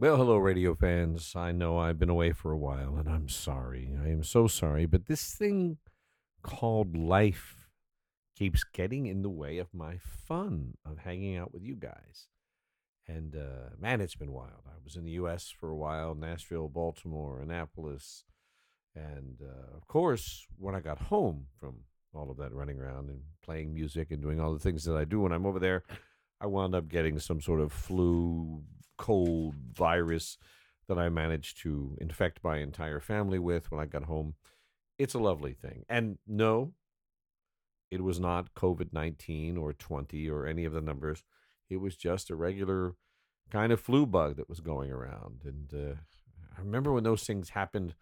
Well, hello, radio fans. I know I've been away for a while, and I'm sorry. I am so sorry. But this thing called life keeps getting in the way of my fun of hanging out with you guys. And uh, man, it's been wild. I was in the U.S. for a while Nashville, Baltimore, Annapolis. And uh, of course, when I got home from all of that running around and playing music and doing all the things that I do when I'm over there, I wound up getting some sort of flu, cold virus that I managed to infect my entire family with when I got home. It's a lovely thing. And no, it was not COVID 19 or 20 or any of the numbers. It was just a regular kind of flu bug that was going around. And uh, I remember when those things happened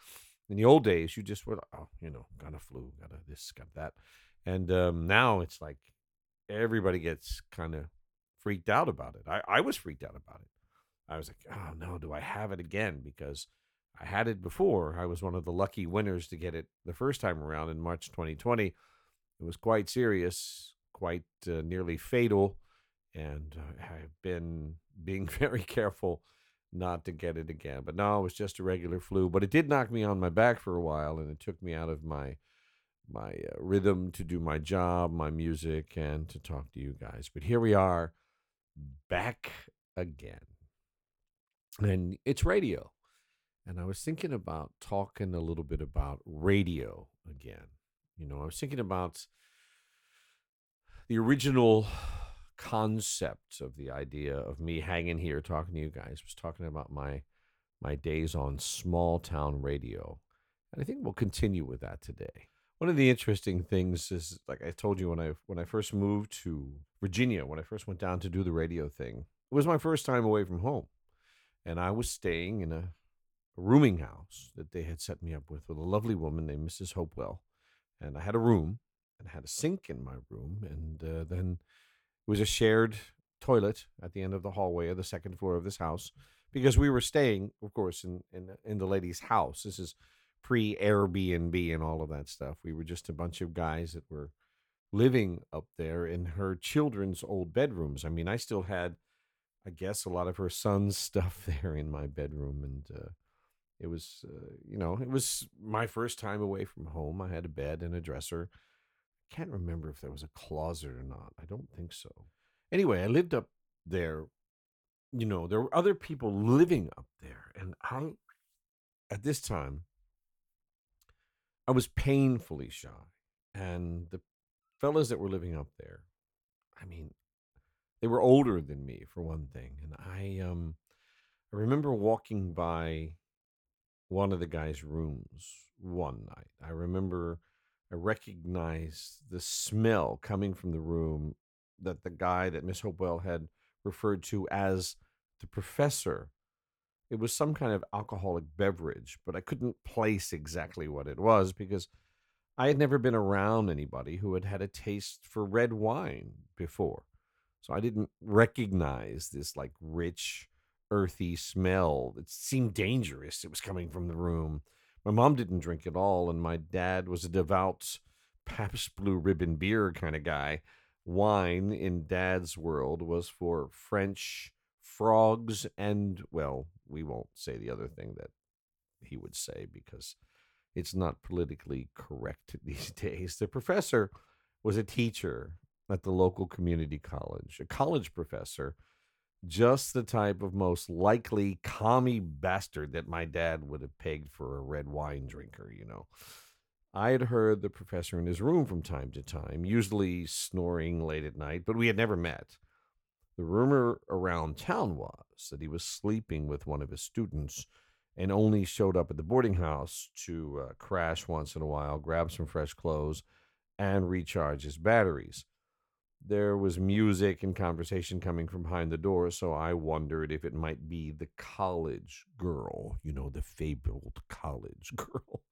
in the old days, you just were, oh, you know, got a flu, got a this, got that. And um, now it's like everybody gets kind of freaked out about it. I, I was freaked out about it. I was like, oh no, do I have it again? Because I had it before. I was one of the lucky winners to get it the first time around in March 2020. It was quite serious, quite uh, nearly fatal. And I've been being very careful not to get it again. But no, it was just a regular flu. But it did knock me on my back for a while, and it took me out of my my uh, rhythm to do my job, my music, and to talk to you guys. But here we are back again. And it's radio. And I was thinking about talking a little bit about radio again. You know, I was thinking about the original concept of the idea of me hanging here talking to you guys was talking about my my days on small town radio. And I think we'll continue with that today. One of the interesting things is like I told you when I when I first moved to Virginia, when I first went down to do the radio thing, it was my first time away from home. And I was staying in a, rooming house that they had set me up with with a lovely woman named Mrs. Hopewell. And I had a room and I had a sink in my room. And uh, then it was a shared toilet at the end of the hallway of the second floor of this house because we were staying, of course, in, in, in the lady's house. This is pre Airbnb and all of that stuff. We were just a bunch of guys that were living up there in her children's old bedrooms. I mean, I still had, I guess, a lot of her son's stuff there in my bedroom. And uh, it was, uh, you know, it was my first time away from home. I had a bed and a dresser. I can't remember if there was a closet or not. I don't think so. Anyway, I lived up there. You know, there were other people living up there. And I, at this time, I was painfully shy. And the fellas that were living up there, I mean, they were older than me for one thing. And I um I remember walking by one of the guys' rooms one night. I remember I recognized the smell coming from the room that the guy that Miss Hopewell had referred to as the professor it was some kind of alcoholic beverage, but I couldn't place exactly what it was because I had never been around anybody who had had a taste for red wine before. So I didn't recognize this like rich, earthy smell. It seemed dangerous. It was coming from the room. My mom didn't drink at all, and my dad was a devout Pabst Blue Ribbon beer kind of guy. Wine in dad's world was for French frogs and, well, we won't say the other thing that he would say because it's not politically correct these days. The professor was a teacher at the local community college, a college professor, just the type of most likely commie bastard that my dad would have pegged for a red wine drinker, you know. I had heard the professor in his room from time to time, usually snoring late at night, but we had never met. The rumor around town was that he was sleeping with one of his students and only showed up at the boarding house to uh, crash once in a while, grab some fresh clothes, and recharge his batteries. There was music and conversation coming from behind the door, so I wondered if it might be the college girl, you know, the fabled college girl.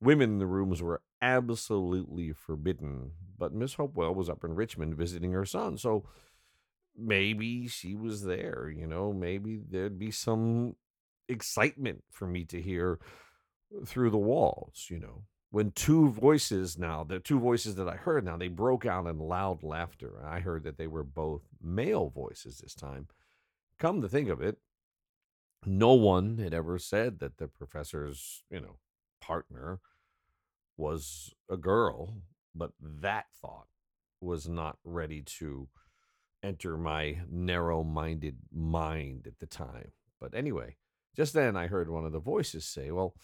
Women in the rooms were absolutely forbidden, but Miss Hopewell was up in Richmond visiting her son, so maybe she was there, you know, maybe there'd be some excitement for me to hear through the walls, you know. When two voices now, the two voices that I heard now, they broke out in loud laughter. I heard that they were both male voices this time. Come to think of it, no one had ever said that the professor's, you know, partner was a girl, but that thought was not ready to enter my narrow minded mind at the time. But anyway, just then I heard one of the voices say, Well,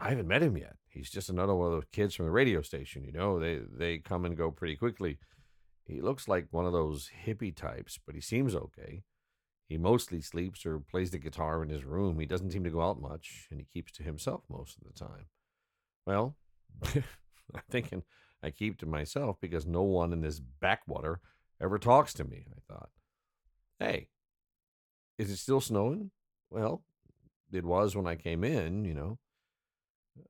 I haven't met him yet. He's just another one of those kids from the radio station, you know. They they come and go pretty quickly. He looks like one of those hippie types, but he seems okay. He mostly sleeps or plays the guitar in his room. He doesn't seem to go out much, and he keeps to himself most of the time. Well, I'm thinking I keep to myself because no one in this backwater ever talks to me. I thought, hey, is it still snowing? Well, it was when I came in, you know.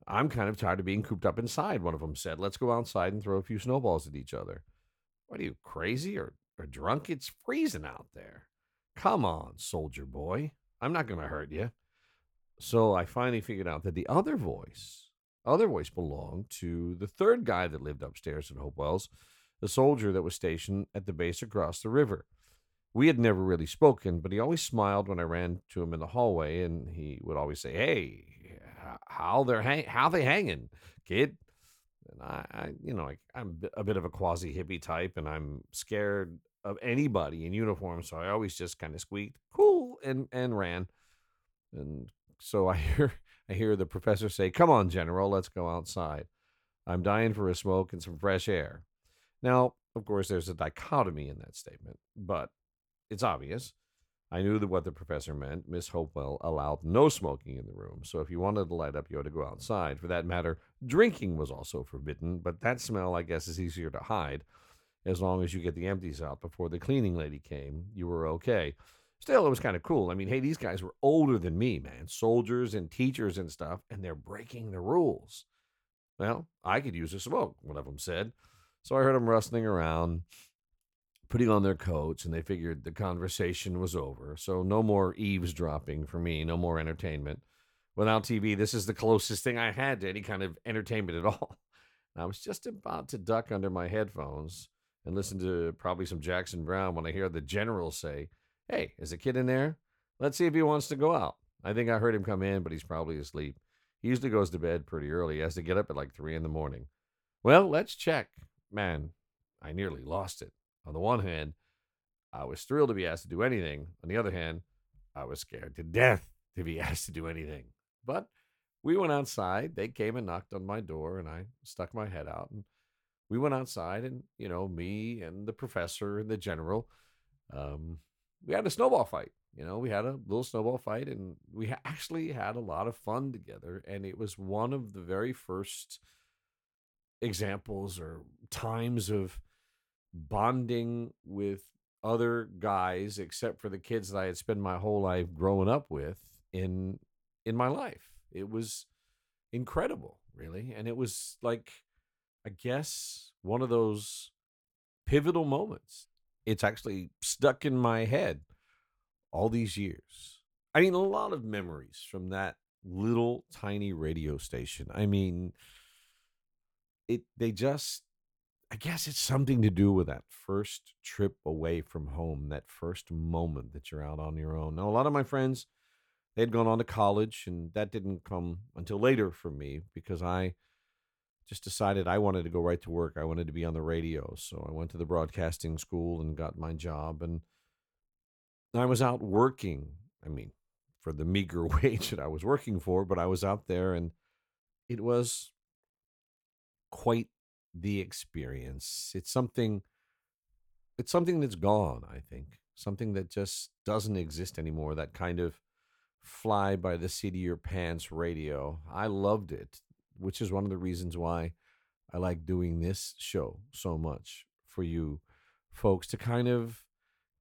I'm kind of tired of being cooped up inside, one of them said. Let's go outside and throw a few snowballs at each other. What are you, crazy or, or drunk? It's freezing out there. Come on, soldier boy. I'm not going to hurt you. So I finally figured out that the other voice, other voice belonged to the third guy that lived upstairs in Hopewells, the soldier that was stationed at the base across the river. We had never really spoken, but he always smiled when I ran to him in the hallway, and he would always say, "Hey, how they're hang- how they hanging, kid?" And I, I you know, I, I'm a bit of a quasi hippie type, and I'm scared of anybody in uniform, so I always just kind of squeaked, "Cool," and and ran. And so I hear I hear the professor say, "Come on, General, let's go outside. I'm dying for a smoke and some fresh air." Now, of course, there's a dichotomy in that statement, but it's obvious. I knew that what the professor meant. Miss Hopewell allowed no smoking in the room, so if you wanted to light up, you had to go outside. For that matter, drinking was also forbidden, but that smell, I guess, is easier to hide. As long as you get the empties out before the cleaning lady came, you were okay. Still, it was kind of cool. I mean, hey, these guys were older than me, man, soldiers and teachers and stuff, and they're breaking the rules. Well, I could use a smoke, one of them said. So I heard them rustling around, putting on their coats, and they figured the conversation was over. So no more eavesdropping for me, no more entertainment. Without TV, this is the closest thing I had to any kind of entertainment at all. I was just about to duck under my headphones and listen to probably some Jackson Browne when I hear the general say, Hey, is a kid in there? Let's see if he wants to go out. I think I heard him come in, but he's probably asleep. He usually goes to bed pretty early. He has to get up at like three in the morning. Well, let's check man, I nearly lost it. On the one hand, I was thrilled to be asked to do anything. On the other hand, I was scared to death to be asked to do anything. But we went outside. They came and knocked on my door, and I stuck my head out. And we went outside, and, you know, me and the professor and the general, um, we had a snowball fight. You know, we had a little snowball fight, and we actually had a lot of fun together. And it was one of the very first examples or times of bonding with other guys except for the kids that I had spent my whole life growing up with in in my life. It was incredible, really, and it was like I guess one of those pivotal moments. It's actually stuck in my head all these years. I mean, a lot of memories from that little tiny radio station. I mean, it they just I guess it's something to do with that first trip away from home, that first moment that you're out on your own. Now, a lot of my friends, they had gone on to college, and that didn't come until later for me because I just decided I wanted to go right to work. I wanted to be on the radio. So I went to the broadcasting school and got my job. And I was out working. I mean, for the meager wage that I was working for, but I was out there and it was quite the experience. It's something it's something that's gone, I think. Something that just doesn't exist anymore. That kind of fly by the seat of your pants radio. I loved it, which is one of the reasons why I like doing this show so much for you folks to kind of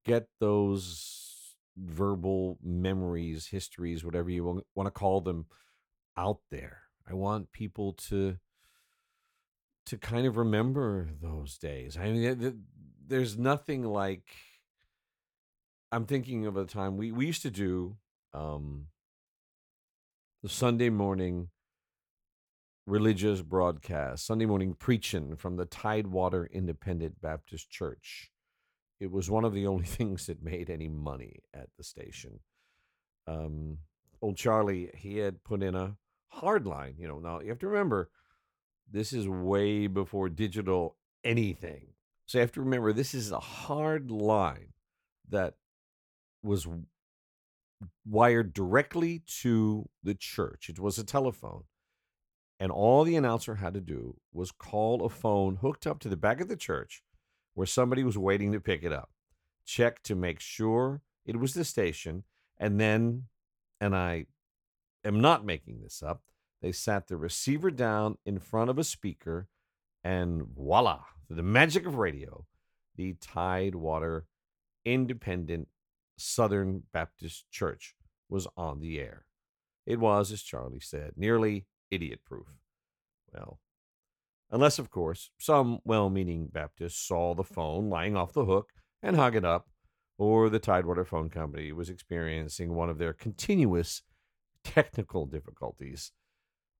get those verbal memories, histories, whatever you want to call them, out there. I want people to to kind of remember those days. I mean, there's nothing like. I'm thinking of a time we we used to do um, the Sunday morning religious broadcast, Sunday morning preaching from the Tidewater Independent Baptist Church. It was one of the only things that made any money at the station. Um, old Charlie, he had put in a hard line. You know, now you have to remember, this is way before digital anything. So you have to remember, this is a hard line that was wired directly to the church. It was a telephone. And all the announcer had to do was call a phone hooked up to the back of the church where somebody was waiting to pick it up, check to make sure it was the station, and then, and I am not making this up, they sat the receiver down in front of a speaker, and voila, the magic of radio, the Tidewater Independent Southern Baptist Church was on the air. It was, as Charlie said, nearly idiot proof. Well, unless, of course, some well meaning Baptist saw the phone lying off the hook and hung it up, or the Tidewater Phone Company was experiencing one of their continuous technical difficulties.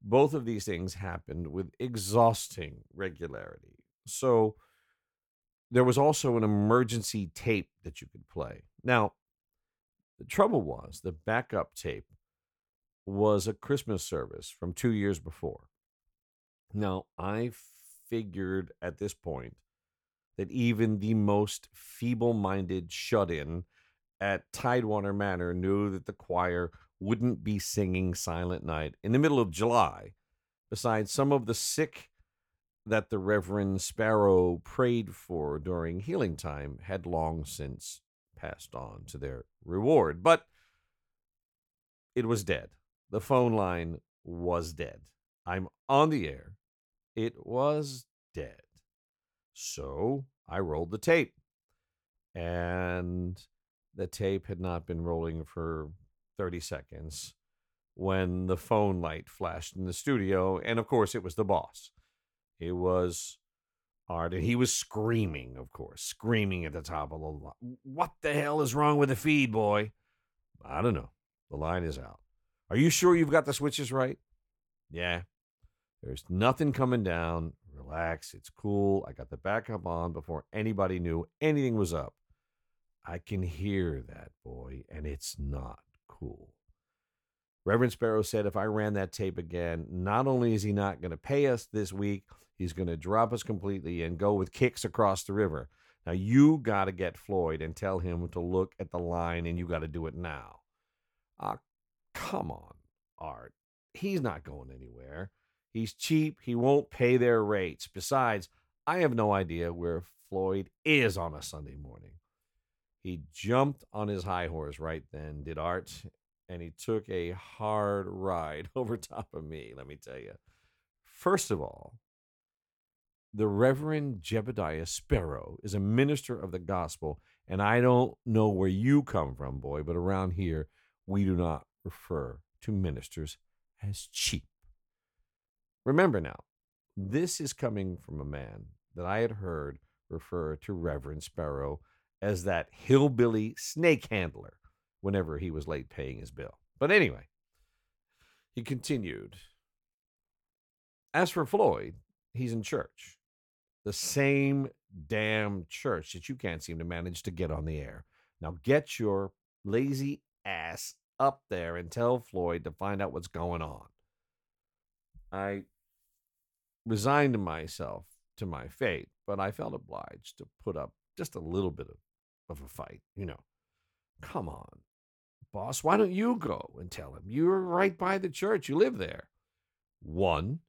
Both of these things happened with exhausting regularity. So there was also an emergency tape that you could play. Now, the trouble was the backup tape was a Christmas service from two years before. Now, I figured at this point that even the most feeble minded shut in at Tidewater Manor knew that the choir wouldn't be singing Silent Night in the middle of July, besides some of the sick that the Reverend Sparrow prayed for during healing time had long since passed on to their reward. But it was dead. The phone line was dead. I'm on the air. It was dead. So I rolled the tape. And the tape had not been rolling for 30 seconds when the phone light flashed in the studio. And of course, it was the boss. It was Art. And he was screaming, of course, screaming at the top of the line. What the hell is wrong with the feed, boy? I don't know. The line is out. Are you sure you've got the switches right? Yeah. There's nothing coming down. Relax. It's cool. I got the backup on before anybody knew anything was up. I can hear that, boy, and it's not cool. Reverend Sparrow said if I ran that tape again, not only is he not going to pay us this week, he's going to drop us completely and go with kicks across the river. Now, you got to get Floyd and tell him to look at the line, and you got to do it now. Ah, come on, Art. He's not going anywhere. He's cheap. He won't pay their rates. Besides, I have no idea where Floyd is on a Sunday morning. He jumped on his high horse right then, did Art, and he took a hard ride over top of me, let me tell you. First of all, the Reverend Jebediah Sparrow is a minister of the gospel, and I don't know where you come from, boy, but around here, we do not refer to ministers as cheap. Remember now, this is coming from a man that I had heard refer to Reverend Sparrow as that hillbilly snake handler whenever he was late paying his bill. But anyway, he continued. As for Floyd, he's in church. The same damn church that you can't seem to manage to get on the air. Now get your lazy ass up there and tell Floyd to find out what's going on. I resigned myself to my fate, but I felt obliged to put up just a little bit of, of a fight, you know. Come on, boss, why don't you go and tell him? You're right by the church, you live there. One,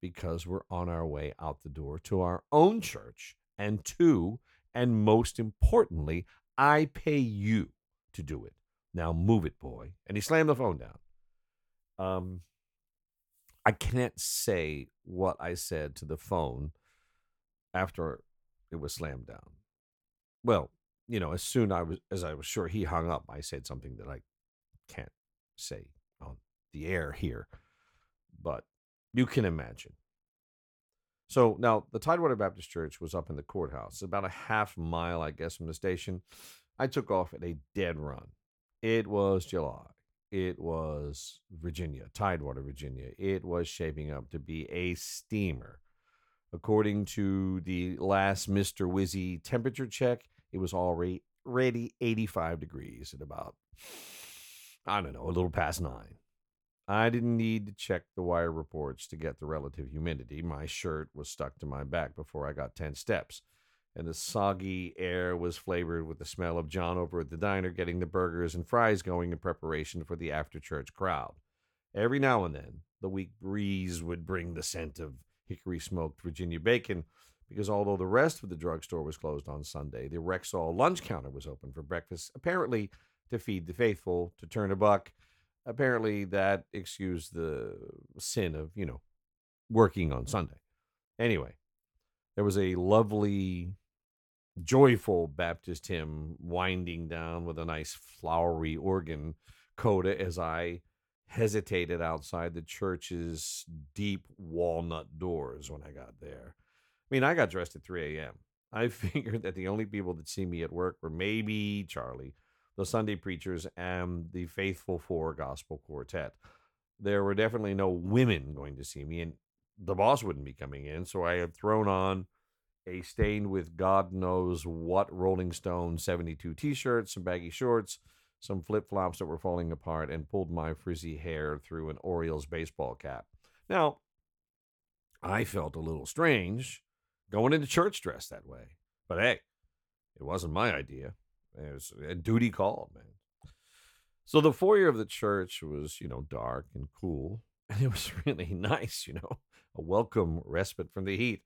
because we're on our way out the door to our own church. And two, and most importantly, I pay you to do it. Now move it, boy. And he slammed the phone down. Um, I can't say what I said to the phone after it was slammed down. Well, you know, as soon I was as I was sure he hung up, I said something that I can't say on the air here, but you can imagine. So now the Tidewater Baptist Church was up in the courthouse, about a half mile, I guess, from the station. I took off at a dead run. It was July. It was Virginia, Tidewater, Virginia. It was shaping up to be a steamer. According to the last Mr. Wizzy temperature check, it was already 85 degrees at about, I don't know, a little past nine. I didn't need to check the wire reports to get the relative humidity. My shirt was stuck to my back before I got 10 steps, and the soggy air was flavored with the smell of John over at the diner getting the burgers and fries going in preparation for the after church crowd. Every now and then, the weak breeze would bring the scent of hickory smoked Virginia bacon because although the rest of the drugstore was closed on Sunday, the Rexall lunch counter was open for breakfast, apparently to feed the faithful, to turn a buck. Apparently, that excused the sin of, you know, working on mm-hmm. Sunday. Anyway, there was a lovely, joyful Baptist hymn winding down with a nice flowery organ coda as I hesitated outside the church's deep walnut doors when I got there. I mean, I got dressed at 3 a.m. I figured that the only people that see me at work were maybe Charlie, the Sunday preachers, and the Faithful Four Gospel Quartet. There were definitely no women going to see me, and the boss wouldn't be coming in, so I had thrown on a stained with God knows what Rolling Stone 72 t shirt, some baggy shorts, some flip flops that were falling apart, and pulled my frizzy hair through an Orioles baseball cap. Now, I felt a little strange going into church dressed that way. But hey, it wasn't my idea. It was a duty call, man. So the foyer of the church was, you know, dark and cool, and it was really nice, you know, a welcome respite from the heat.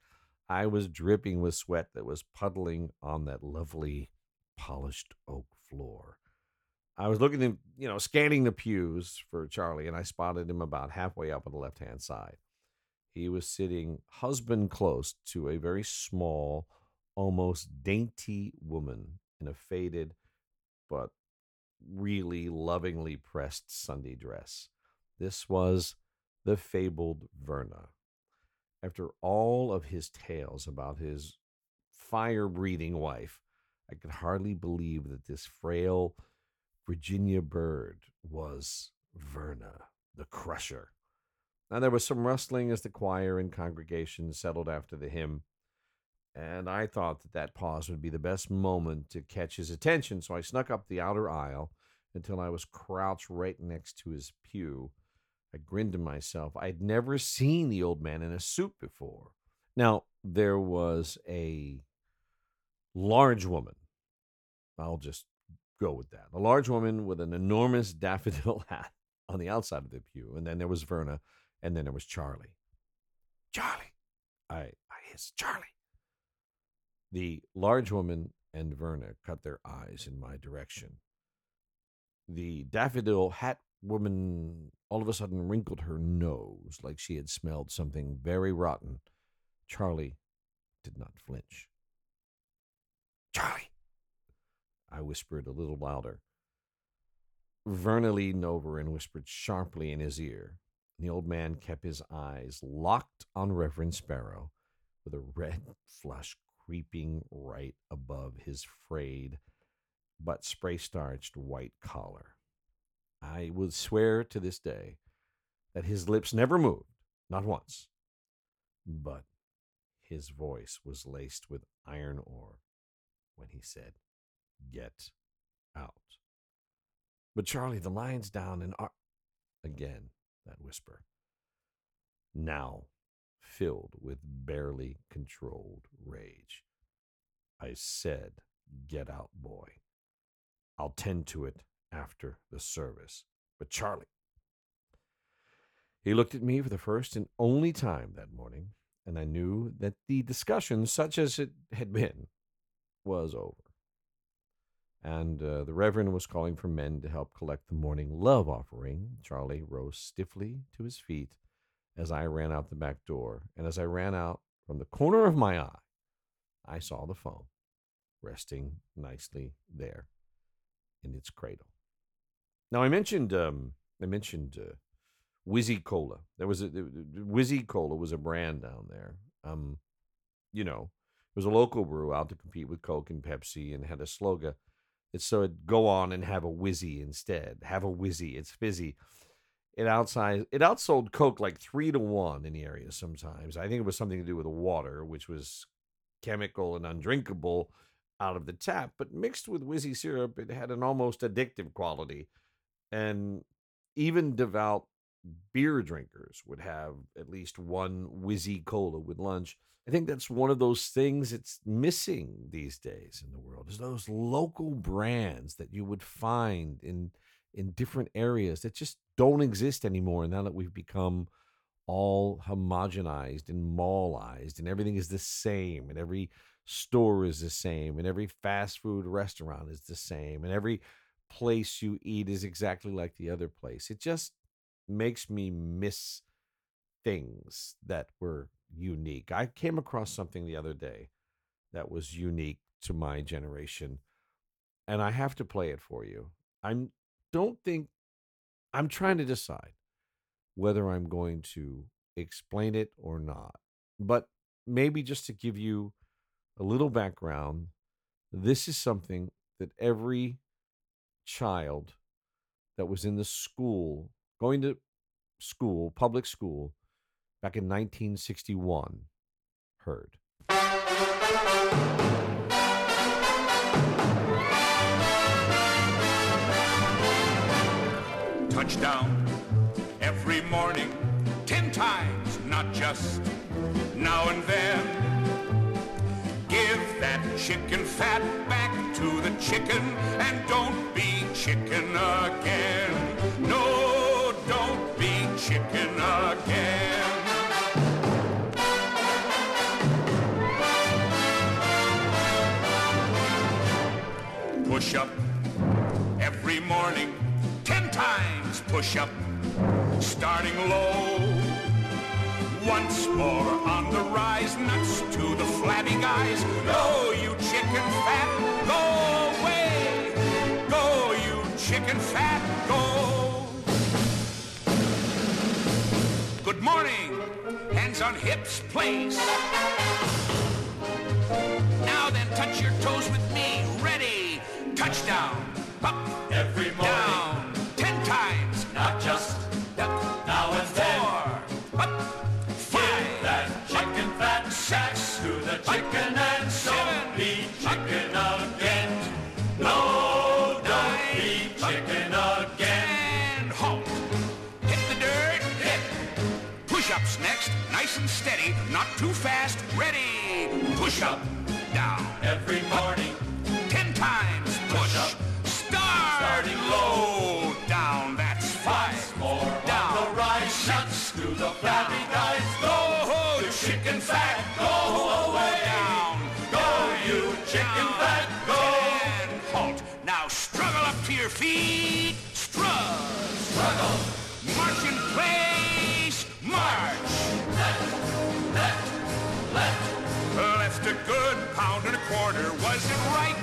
I was dripping with sweat that was puddling on that lovely polished oak floor. I was looking you know, scanning the pews for Charlie, and I spotted him about halfway up on the left hand side. He was sitting husband close to a very small, almost dainty woman in a faded but really lovingly pressed Sunday dress. This was the fabled Verna. After all of his tales about his fire breathing wife, I could hardly believe that this frail Virginia bird was Verna, the crusher. Now there was some rustling as the choir and congregation settled after the hymn, and I thought that that pause would be the best moment to catch his attention, so I snuck up the outer aisle until I was crouched right next to his pew. I grinned to myself. I'd never seen the old man in a suit before. Now, there was a large woman. I'll just go with that. A large woman with an enormous daffodil hat on the outside of the pew. And then there was Verna and then there was Charlie. Charlie. I, I hissed, Charlie. The large woman and Verna cut their eyes in my direction. The daffodil hat woman all of a sudden wrinkled her nose like she had smelled something very rotten. Charlie did not flinch. Charlie, I whispered a little louder. Verna leaned over and whispered sharply in his ear. The old man kept his eyes locked on Reverend Sparrow, with a red flush creeping right above his frayed but spray starched white collar. I would swear to this day that his lips never moved, not once, but his voice was laced with iron ore when he said, Get out. But Charlie, the lion's down and ar- again that whisper. Now filled with barely controlled rage. I said, Get out, boy. I'll tend to it after the service. But Charlie. He looked at me for the first and only time that morning, and I knew that the discussion, such as it had been, was over and uh, the Reverend was calling for men to help collect the morning love offering. Charlie rose stiffly to his feet as I ran out the back door, and as I ran out from the corner of my eye, I saw the phone resting nicely there in its cradle. Now I mentioned um, I mentioned uh, Wizzy Cola. There was a Wizzy Cola was a brand down there. Um, you know, it was a local brew out to compete with Coke and Pepsi, and had a slogan so it go on and have a whizzy instead. Have a whizzy. It's fizzy. It outside it outsold Coke like three to one in the area sometimes. I think it was something to do with the water, which was chemical and undrinkable out of the tap, but mixed with whizzy syrup, it had an almost addictive quality. And even devout beer drinkers would have at least one whizzy cola with lunch. I think that's one of those things that's missing these days in the world is those local brands that you would find in in different areas that just don't exist anymore And now that we've become all homogenized and mallized and everything is the same and every store is the same and every fast food restaurant is the same and every place you eat is exactly like the other place. It just makes me miss things that were unique. I came across something the other day that was unique to my generation and I have to play it for you. I don't think I'm trying to decide whether I'm going to explain it or not. But maybe just to give you a little background, this is something that every child that was in the school, going to school, public school, back in 1961, heard. Touchdown every morning, ten times, not just now and then. Give that chicken fat back to the chicken and don't be chicken again. No, don't be chicken again. Push up every morning, ten times push up, starting low. Once more on the rise, nuts to the flabby guys. Go, you chicken fat, go away. Go, you chicken fat, go. Good morning, hands on hips, place. Now then, touch your toes with touchdown, up, Every morning. down, ten times, Not just. Up, now and then. four, up, five, That chicken fat. Six, to the chicken and Seven. be chicken again. No, don't be chicken again. and halt. Hit the dirt, hit. Push-ups next, nice and steady, not too fast. Ready, push up, down, Every morning, to the flabby guys. Go, you chicken fat, go away. down. Go, you chicken fat, go. And halt. Now struggle up to your feet. Strut. Struggle, March in place. March. left, left, left. Left a good pound and a quarter. Was it right?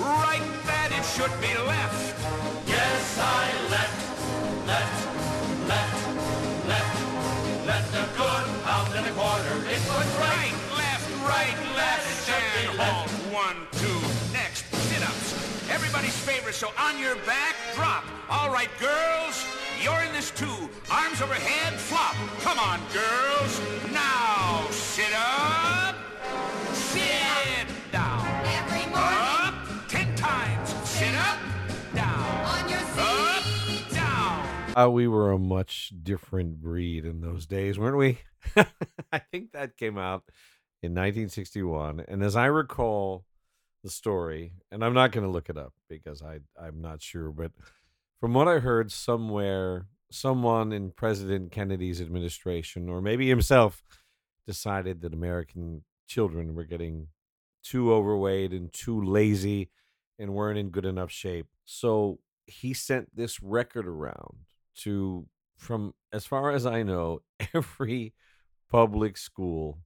Right that it should be left. Yes, I left, good pound and a quarter. It was right. Left, right, left, and halt. One, two, next, sit-ups. Everybody's favorite, so on your back, drop. All right, girls, you're in this too. Arms overhead, flop. Come on, girls. Now, sit up, Uh, we were a much different breed in those days, weren't we? I think that came out in 1961. And as I recall the story, and I'm not going to look it up because I, I'm not sure, but from what I heard somewhere, someone in President Kennedy's administration, or maybe himself, decided that American children were getting too overweight and too lazy and weren't in good enough shape. So he sent this record around to, from as far as I know, every public school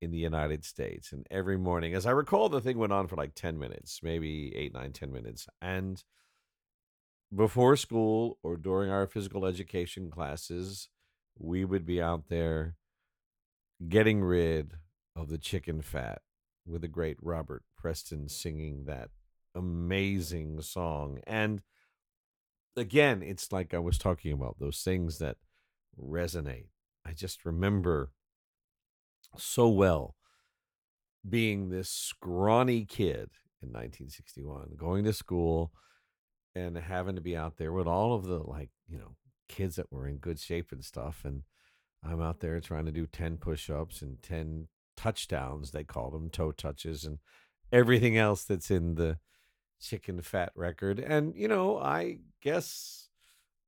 in the United States. And every morning, as I recall, the thing went on for like 10 minutes, maybe eight, nine, 10 minutes. And before school or during our physical education classes, we would be out there getting rid of the chicken fat with the great Robert Preston singing that amazing song. And again, it's like I was talking about those things that resonate. I just remember so well being this scrawny kid in 1961, going to school and having to be out there with all of the like you know kids that were in good shape and stuff and i'm out there trying to do 10 push-ups and 10 touchdowns they called them toe touches and everything else that's in the chicken fat record and you know i guess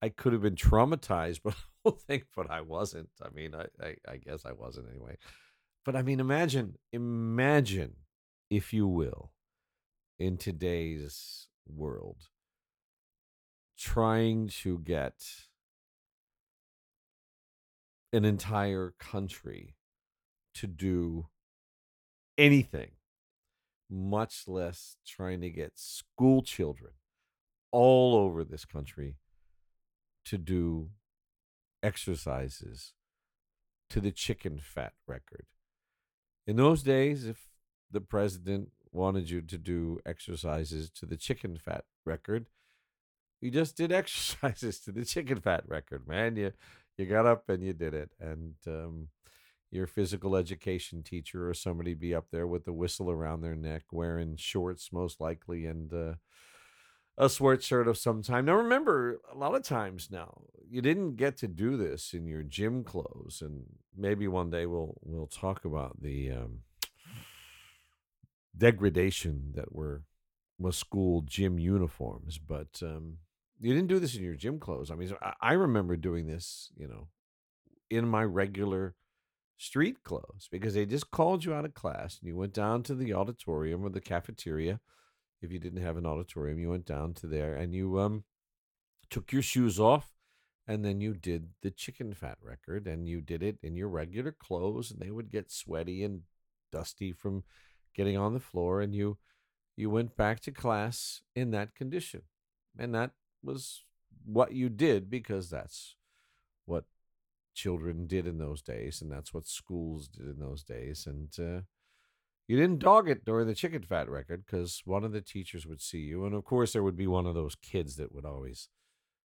i could have been traumatized but i don't think but i wasn't. I mean I, I i guess i wasn't anyway. But i mean imagine imagine if you will in today's world trying to get an entire country to do anything, much less trying to get school children all over this country to do exercises to the chicken fat record. In those days, if the president wanted you to do exercises to the chicken fat record, you just did exercises to the chicken fat record, man. You you got up and you did it, and um, your physical education teacher or somebody be up there with the whistle around their neck, wearing shorts most likely, and uh, a sweatshirt of some time. Now remember, a lot of times now you didn't get to do this in your gym clothes, and maybe one day we'll we'll talk about the um, degradation that were was school gym uniforms, but um, you didn't do this in your gym clothes. I mean, I, I remember doing this, you know, in my regular street clothes because they just called you out of class and you went down to the auditorium or the cafeteria. If you didn't have an auditorium, you went down to there and you um took your shoes off and then you did the chicken fat record and you did it in your regular clothes and they would get sweaty and dusty from getting on the floor and you you went back to class in that condition. And that was what you did because that's what children did in those days and that's what schools did in those days and uh, you didn't dog it during the chicken fat record because one of the teachers would see you and of course there would be one of those kids that would always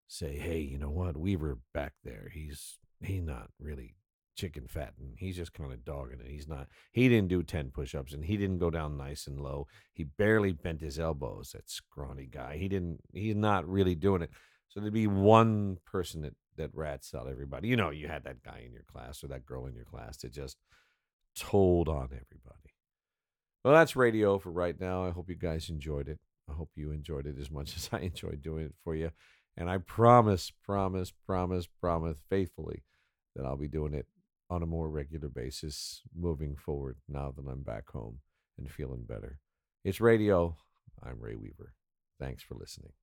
say hey you know what? Weaver back there he's he's not really chicken fat and he's just kind of dogging it. He's not he didn't do 10 push-ups and he didn't go down nice and low. He barely bent his elbows that scrawny guy. He didn't he's not really doing it so there'd be one person that that rats out everybody you know you had that guy in your class or that girl in your class that just told on everybody well that's radio for right now i hope you guys enjoyed it i hope you enjoyed it as much as i enjoyed doing it for you and i promise promise promise promise faithfully that i'll be doing it on a more regular basis moving forward now that I'm back home and feeling better. It's radio. I'm Ray Weaver. Thanks for listening.